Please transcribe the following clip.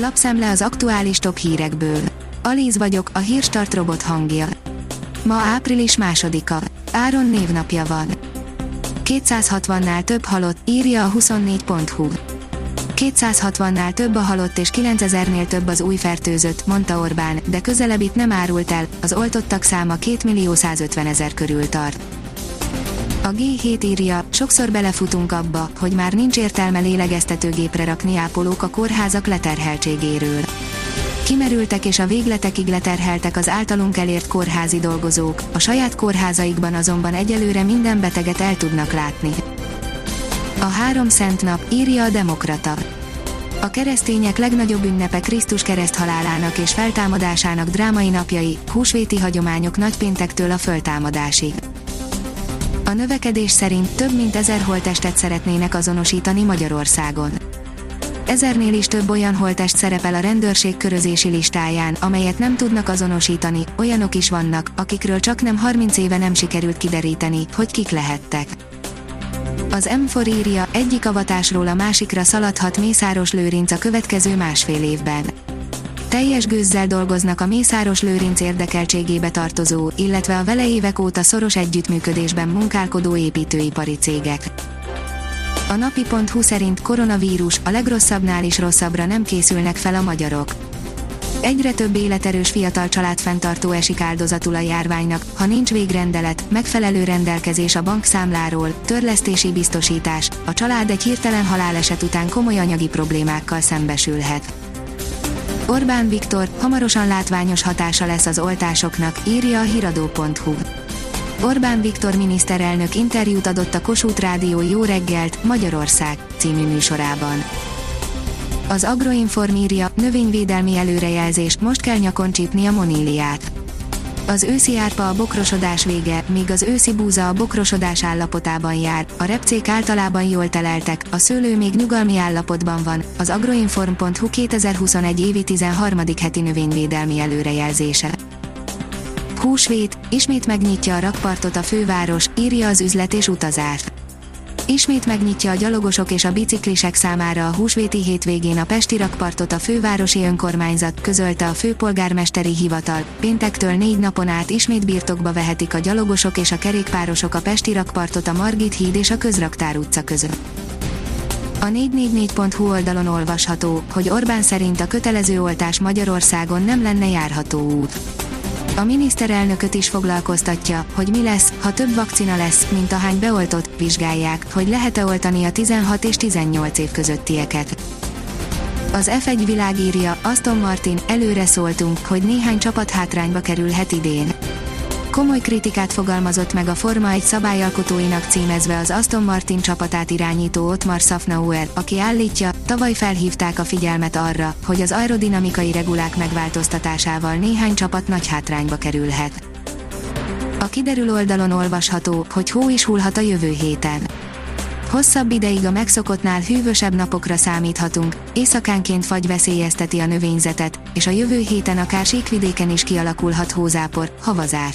Lapszemle az aktuális top hírekből. Alíz vagyok, a hírstart robot hangja. Ma április másodika. Áron névnapja van. 260-nál több halott, írja a 24.hu. 260-nál több a halott és 9000-nél több az új fertőzött, mondta Orbán, de közelebb itt nem árult el, az oltottak száma 2 millió 150 ezer körül tart. A G7 írja, sokszor belefutunk abba, hogy már nincs értelme lélegeztetőgépre rakni ápolók a kórházak leterheltségéről. Kimerültek és a végletekig leterheltek az általunk elért kórházi dolgozók, a saját kórházaikban azonban egyelőre minden beteget el tudnak látni. A három szent nap, írja a Demokrata. A keresztények legnagyobb ünnepe Krisztus kereszt halálának és feltámadásának drámai napjai, húsvéti hagyományok nagypéntektől a föltámadásig. A növekedés szerint több mint ezer holtestet szeretnének azonosítani Magyarországon. Ezernél is több olyan holtest szerepel a rendőrség körözési listáján, amelyet nem tudnak azonosítani, olyanok is vannak, akikről csak nem 30 éve nem sikerült kideríteni, hogy kik lehettek. Az M4 írja, egyik avatásról a másikra szaladhat Mészáros Lőrinc a következő másfél évben. Teljes gőzzel dolgoznak a Mészáros Lőrinc érdekeltségébe tartozó, illetve a vele évek óta szoros együttműködésben munkálkodó építőipari cégek. A napi.hu szerint koronavírus a legrosszabbnál is rosszabbra nem készülnek fel a magyarok. Egyre több életerős fiatal családfenntartó esik áldozatul a járványnak, ha nincs végrendelet, megfelelő rendelkezés a bankszámláról, törlesztési biztosítás, a család egy hirtelen haláleset után komoly anyagi problémákkal szembesülhet. Orbán Viktor, hamarosan látványos hatása lesz az oltásoknak, írja a hiradó.hu. Orbán Viktor miniszterelnök interjút adott a Kossuth Rádió Jó reggelt, Magyarország című műsorában. Az Agroinform írja, növényvédelmi előrejelzés, most kell nyakon csípni a moníliát. Az őszi árpa a bokrosodás vége, míg az őszi búza a bokrosodás állapotában jár, a repcék általában jól teleltek, a szőlő még nyugalmi állapotban van, az agroinform.hu 2021 évi 13. heti növényvédelmi előrejelzése. Húsvét, ismét megnyitja a rakpartot a főváros, írja az üzlet és utazás. Ismét megnyitja a gyalogosok és a biciklisek számára a húsvéti hétvégén a Pesti rakpartot a fővárosi önkormányzat, közölte a főpolgármesteri hivatal. Péntektől négy napon át ismét birtokba vehetik a gyalogosok és a kerékpárosok a Pesti rakpartot a Margit híd és a Közraktár utca között. A 444.hu oldalon olvasható, hogy Orbán szerint a kötelező oltás Magyarországon nem lenne járható út a miniszterelnököt is foglalkoztatja, hogy mi lesz, ha több vakcina lesz, mint ahány beoltott, vizsgálják, hogy lehet-e oltani a 16 és 18 év közöttieket. Az F1 világírja, Aston Martin, előre szóltunk, hogy néhány csapat hátrányba kerülhet idén komoly kritikát fogalmazott meg a Forma 1 szabályalkotóinak címezve az Aston Martin csapatát irányító Ottmar Safnauer, aki állítja, tavaly felhívták a figyelmet arra, hogy az aerodinamikai regulák megváltoztatásával néhány csapat nagy hátrányba kerülhet. A kiderül oldalon olvasható, hogy hó is hullhat a jövő héten. Hosszabb ideig a megszokottnál hűvösebb napokra számíthatunk, éjszakánként fagy veszélyezteti a növényzetet, és a jövő héten akár síkvidéken is kialakulhat hózápor, havazás